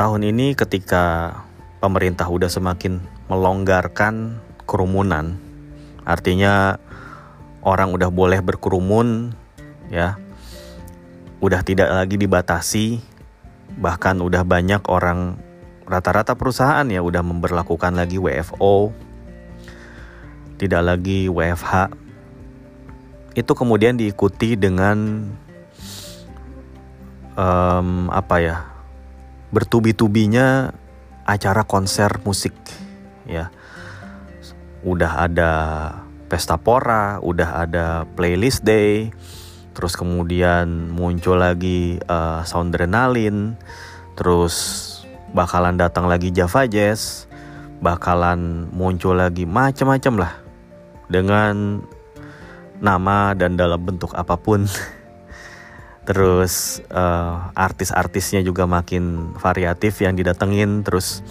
tahun ini ketika pemerintah udah semakin melonggarkan kerumunan, artinya orang udah boleh berkerumun, ya, udah tidak lagi dibatasi, bahkan udah banyak orang rata-rata perusahaan ya udah memperlakukan lagi WFO, tidak lagi WFH. Itu kemudian diikuti dengan um, apa ya bertubi-tubinya acara konser musik ya. Udah ada pesta pora udah ada playlist day terus kemudian muncul lagi uh, soundrenalin terus bakalan datang lagi Java Jazz bakalan muncul lagi macam-macam lah dengan nama dan dalam bentuk apa pun terus uh, artis-artisnya juga makin variatif yang didatengin. Terus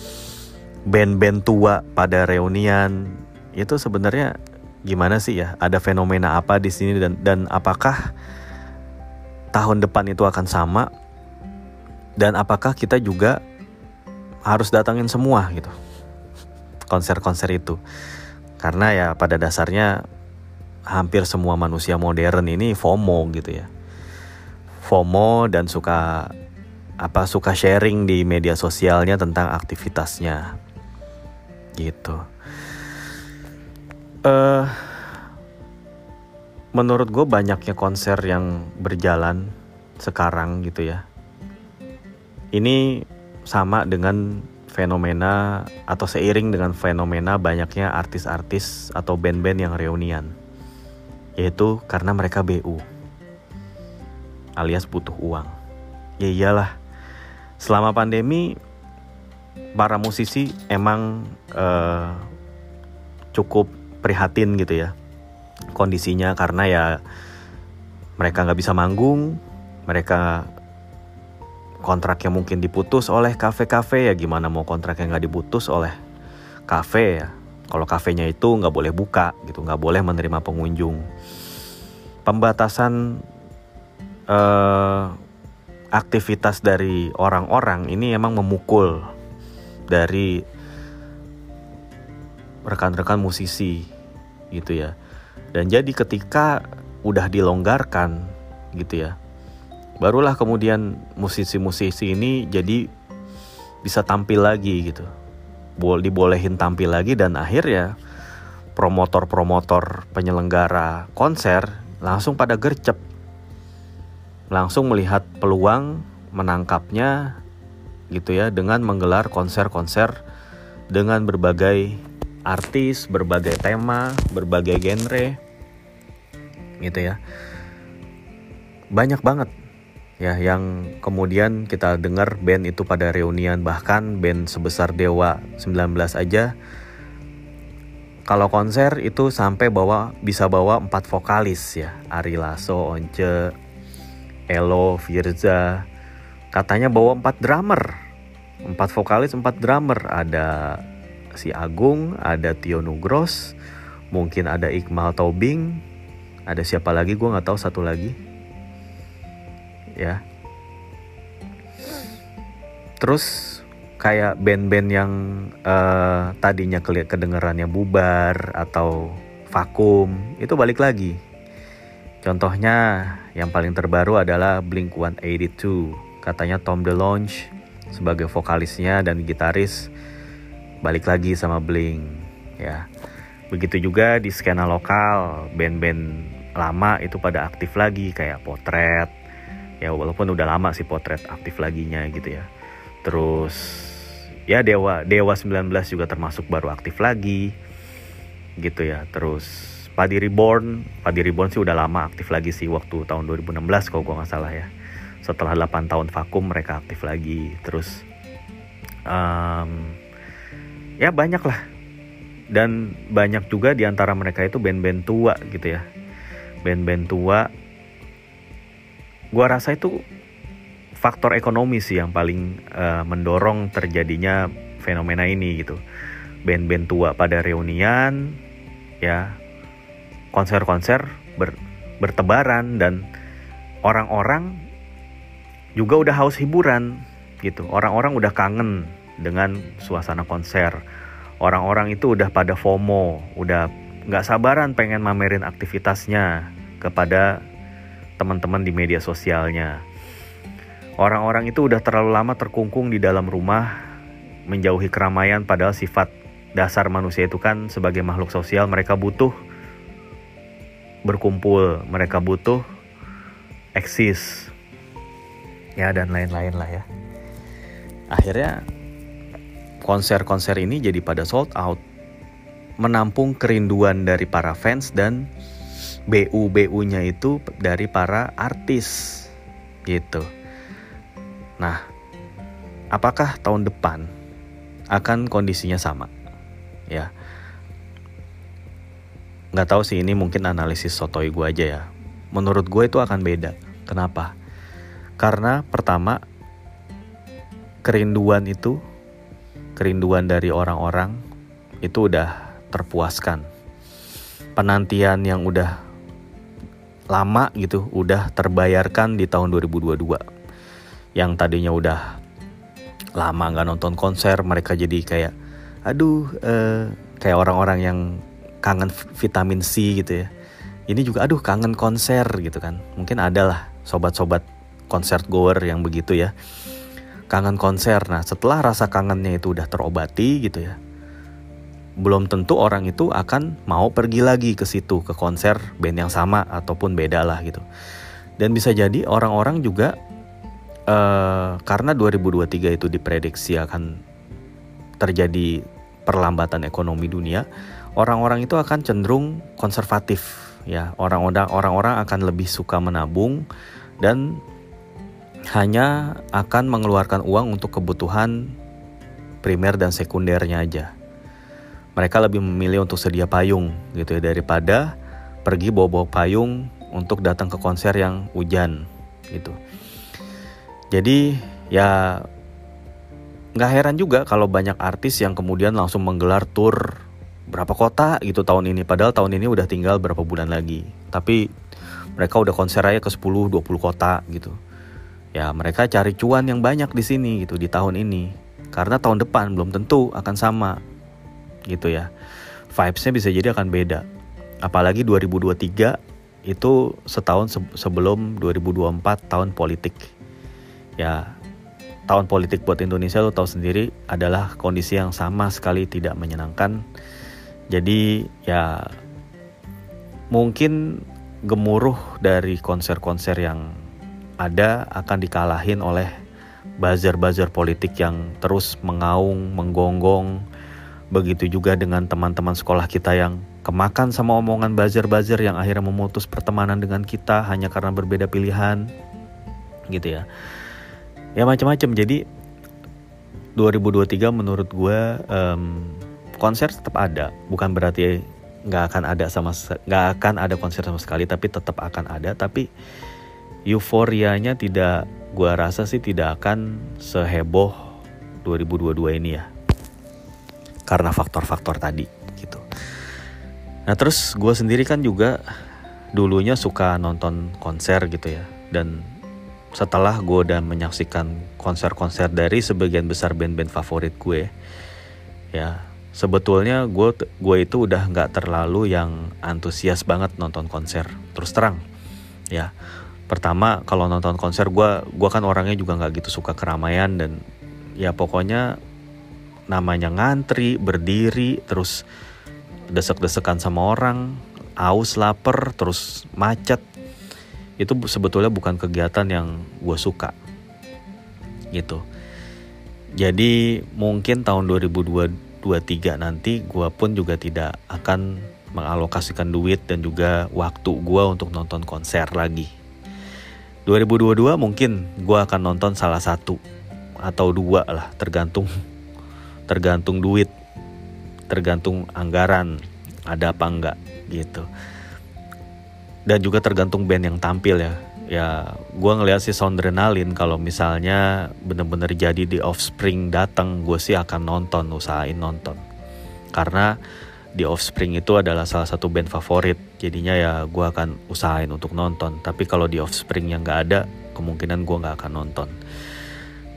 band-band tua pada reunian. Itu sebenarnya gimana sih ya? Ada fenomena apa di sini? Dan dan apakah tahun depan itu akan sama? Dan apakah kita juga harus datangin semua gitu? Konser-konser itu. Karena ya pada dasarnya hampir semua manusia modern ini FOMO gitu ya FOMO dan suka apa suka sharing di media sosialnya tentang aktivitasnya gitu. Uh, menurut gue banyaknya konser yang berjalan sekarang gitu ya. Ini sama dengan fenomena atau seiring dengan fenomena banyaknya artis-artis atau band-band yang reunian. Yaitu karena mereka BU alias butuh uang. Ya iyalah, selama pandemi para musisi emang uh, cukup prihatin gitu ya. Kondisinya karena ya mereka nggak bisa manggung, mereka kontraknya mungkin diputus oleh kafe-kafe ya gimana mau kontraknya nggak diputus oleh kafe ya. Kalau kafenya itu nggak boleh buka gitu nggak boleh menerima pengunjung. Pembatasan uh, aktivitas dari orang-orang ini emang memukul dari rekan-rekan musisi gitu ya. Dan jadi ketika udah dilonggarkan gitu ya. Barulah kemudian musisi-musisi ini jadi bisa tampil lagi gitu. Boleh dibolehin tampil lagi dan akhirnya promotor-promotor penyelenggara konser langsung pada gercep langsung melihat peluang menangkapnya gitu ya dengan menggelar konser-konser dengan berbagai artis, berbagai tema, berbagai genre gitu ya. Banyak banget ya yang kemudian kita dengar band itu pada reunian bahkan band sebesar Dewa 19 aja kalau konser itu sampai bawa bisa bawa empat vokalis ya Ari Lasso, Once, Elo, Firza, katanya bawa empat drummer, empat vokalis, empat drummer. Ada si Agung, ada Tio Nugros, mungkin ada Iqmal Tobing, ada siapa lagi gue nggak tahu satu lagi. Ya. Terus kayak band-band yang uh, tadinya kedengarannya bubar atau vakum itu balik lagi Contohnya yang paling terbaru adalah Blink-182. Katanya Tom DeLonge sebagai vokalisnya dan gitaris balik lagi sama Blink ya. Begitu juga di skena lokal, band-band lama itu pada aktif lagi kayak Potret. Ya walaupun udah lama sih Potret aktif laginya gitu ya. Terus ya Dewa Dewa 19 juga termasuk baru aktif lagi gitu ya. Terus Padi Reborn, Padi Reborn sih udah lama aktif lagi sih waktu tahun 2016 kalau gue nggak salah ya. Setelah 8 tahun vakum mereka aktif lagi. Terus um, ya banyak lah. Dan banyak juga di antara mereka itu band-band tua gitu ya. Band-band tua. Gua rasa itu faktor ekonomi sih yang paling uh, mendorong terjadinya fenomena ini gitu. Band-band tua pada reunian ya konser-konser ber, bertebaran dan orang-orang juga udah haus hiburan gitu. Orang-orang udah kangen dengan suasana konser. Orang-orang itu udah pada FOMO udah nggak sabaran pengen mamerin aktivitasnya kepada teman-teman di media sosialnya. Orang-orang itu udah terlalu lama terkungkung di dalam rumah menjauhi keramaian padahal sifat dasar manusia itu kan sebagai makhluk sosial mereka butuh berkumpul, mereka butuh eksis. Ya dan lain-lain lah ya. Akhirnya konser-konser ini jadi pada sold out. Menampung kerinduan dari para fans dan BU-BU-nya itu dari para artis gitu. Nah, apakah tahun depan akan kondisinya sama? ya nggak tahu sih ini mungkin analisis sotoy gue aja ya. Menurut gue itu akan beda. Kenapa? Karena pertama kerinduan itu kerinduan dari orang-orang itu udah terpuaskan. Penantian yang udah lama gitu udah terbayarkan di tahun 2022 yang tadinya udah lama nggak nonton konser mereka jadi kayak aduh uh, kayak orang-orang yang kangen vitamin C gitu ya. Ini juga aduh kangen konser gitu kan. Mungkin ada lah sobat-sobat konser goer yang begitu ya. Kangen konser. Nah setelah rasa kangennya itu udah terobati gitu ya belum tentu orang itu akan mau pergi lagi ke situ ke konser band yang sama ataupun beda lah gitu. Dan bisa jadi orang-orang juga uh, karena 2023 itu diprediksi akan terjadi perlambatan ekonomi dunia, orang-orang itu akan cenderung konservatif ya. Orang-orang orang-orang akan lebih suka menabung dan hanya akan mengeluarkan uang untuk kebutuhan primer dan sekundernya aja. Mereka lebih memilih untuk sedia payung gitu ya daripada pergi bawa-bawa payung untuk datang ke konser yang hujan gitu. Jadi ya nggak heran juga kalau banyak artis yang kemudian langsung menggelar tour berapa kota gitu tahun ini. Padahal tahun ini udah tinggal berapa bulan lagi. Tapi mereka udah konser aja ke 10 20 kota gitu. Ya mereka cari cuan yang banyak di sini gitu di tahun ini. Karena tahun depan belum tentu akan sama gitu ya. Vibesnya bisa jadi akan beda. Apalagi 2023 itu setahun sebelum 2024 tahun politik. Ya tahun politik buat Indonesia lo tahu sendiri adalah kondisi yang sama sekali tidak menyenangkan. Jadi ya mungkin gemuruh dari konser-konser yang ada akan dikalahin oleh buzzer-buzzer politik yang terus mengaung, menggonggong. Begitu juga dengan teman-teman sekolah kita yang kemakan sama omongan buzzer-buzzer yang akhirnya memutus pertemanan dengan kita hanya karena berbeda pilihan. Gitu ya ya macam-macam jadi 2023 menurut gue um, konser tetap ada. Bukan berarti nggak akan ada sama nggak akan ada konser sama sekali tapi tetap akan ada. Tapi euforianya tidak gue rasa sih tidak akan seheboh 2022 ini ya. Karena faktor-faktor tadi gitu. Nah terus gue sendiri kan juga dulunya suka nonton konser gitu ya. Dan setelah gue udah menyaksikan konser-konser dari sebagian besar band-band favorit gue ya sebetulnya gue gue itu udah nggak terlalu yang antusias banget nonton konser terus terang. Ya pertama kalau nonton konser gue gue kan orangnya juga nggak gitu suka keramaian dan ya pokoknya namanya ngantri berdiri terus desek-desekan sama orang aus lapar terus macet. Itu sebetulnya bukan kegiatan yang gue suka. Gitu. Jadi mungkin tahun 2023 nanti gue pun juga tidak akan mengalokasikan duit dan juga waktu gue untuk nonton konser lagi. 2022 mungkin gue akan nonton salah satu atau dua lah tergantung tergantung duit tergantung anggaran ada apa enggak gitu. Dan juga tergantung band yang tampil ya ya gue ngeliat sih Soundrenalin kalau misalnya bener-bener jadi di Offspring datang gue sih akan nonton usahain nonton. Karena di Offspring itu adalah salah satu band favorit jadinya ya gue akan usahain untuk nonton. Tapi kalau di Offspring yang gak ada kemungkinan gue gak akan nonton.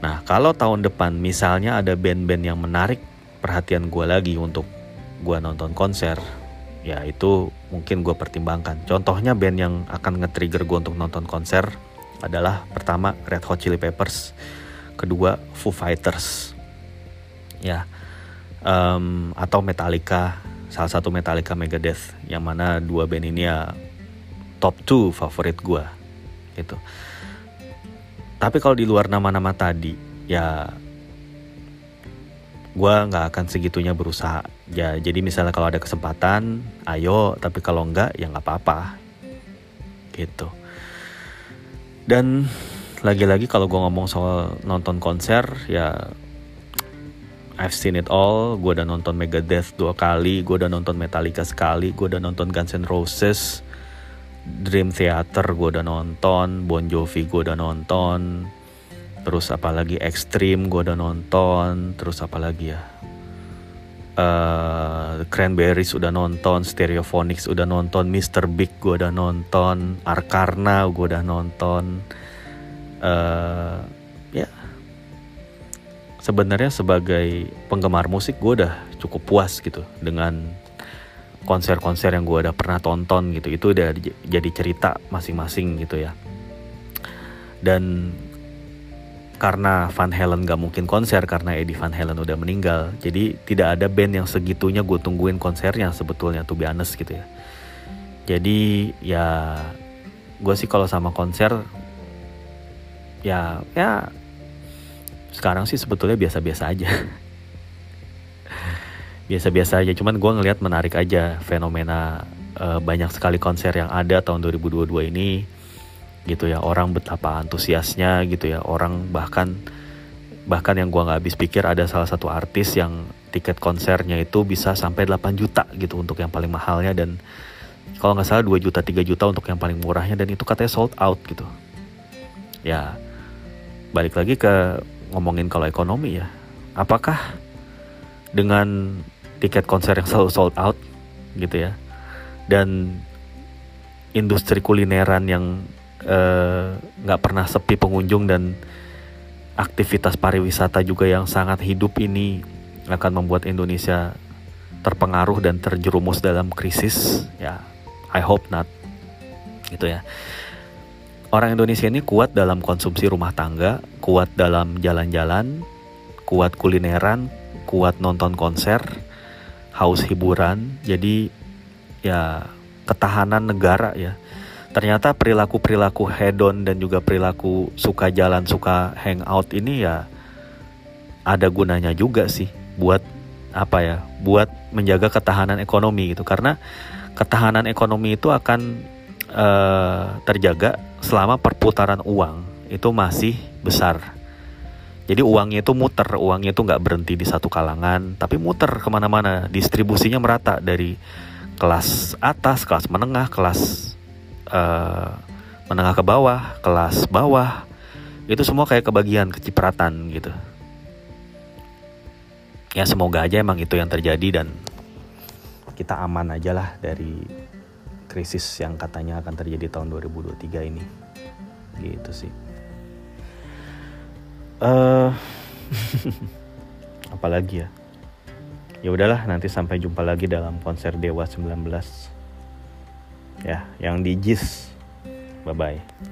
Nah, kalau tahun depan misalnya ada band-band yang menarik perhatian gue lagi untuk gue nonton konser, ya itu mungkin gue pertimbangkan. Contohnya band yang akan nge-trigger gue untuk nonton konser adalah pertama Red Hot Chili Peppers, kedua Foo Fighters, ya, um, atau Metallica, salah satu Metallica Megadeth, yang mana dua band ini ya top 2 favorit gue, gitu. Tapi kalau di luar nama-nama tadi, ya gue nggak akan segitunya berusaha. Ya, jadi misalnya kalau ada kesempatan, ayo. Tapi kalau enggak, ya nggak apa-apa. Gitu. Dan lagi-lagi kalau gue ngomong soal nonton konser, ya I've seen it all. Gue udah nonton Megadeth dua kali, gue udah nonton Metallica sekali, gue udah nonton Guns N' Roses Dream Theater gue udah nonton, Bon Jovi gue udah nonton, terus apalagi Extreme gue udah nonton, terus apalagi ya, uh, Cranberries udah nonton, Stereophonics udah nonton, Mr. Big gue udah nonton, Arkarna gue udah nonton, uh, ya. Sebenarnya sebagai penggemar musik gue udah cukup puas gitu dengan konser-konser yang gue udah pernah tonton gitu. Itu udah jadi cerita masing-masing gitu ya. Dan karena Van Halen gak mungkin konser karena Eddie Van Halen udah meninggal. Jadi tidak ada band yang segitunya gue tungguin konsernya sebetulnya tuh be honest gitu ya. Jadi ya gue sih kalau sama konser ya ya sekarang sih sebetulnya biasa-biasa aja. Biasa-biasa aja cuman gue ngelihat menarik aja fenomena uh, banyak sekali konser yang ada tahun 2022 ini gitu ya. Orang betapa antusiasnya gitu ya. Orang bahkan bahkan yang gue nggak habis pikir ada salah satu artis yang tiket konsernya itu bisa sampai 8 juta gitu untuk yang paling mahalnya dan kalau nggak salah 2 juta 3 juta untuk yang paling murahnya dan itu katanya sold out gitu. Ya balik lagi ke ngomongin kalau ekonomi ya. Apakah dengan tiket konser yang selalu sold out gitu ya dan industri kulineran yang nggak uh, pernah sepi pengunjung dan aktivitas pariwisata juga yang sangat hidup ini akan membuat Indonesia terpengaruh dan terjerumus dalam krisis. Ya I hope not. Gitu ya. Orang Indonesia ini kuat dalam konsumsi rumah tangga kuat dalam jalan-jalan kuat kulineran kuat nonton konser haus hiburan. Jadi ya ketahanan negara ya ternyata perilaku-perilaku hedon dan juga perilaku suka jalan suka hangout ini ya ada gunanya juga sih buat apa ya buat menjaga ketahanan ekonomi gitu karena ketahanan ekonomi itu akan uh, terjaga selama perputaran uang itu masih besar jadi uangnya itu muter, uangnya itu nggak berhenti di satu kalangan, tapi muter ke mana-mana. Distribusinya merata dari kelas atas, kelas menengah, kelas uh, menengah ke bawah, kelas bawah. Itu semua kayak kebagian, kecipratan gitu. Ya semoga aja emang itu yang terjadi dan kita aman aja lah dari krisis yang katanya akan terjadi tahun 2023 ini. Gitu sih uh, apalagi ya ya udahlah nanti sampai jumpa lagi dalam konser Dewa 19 ya yang di JIS. Bye bye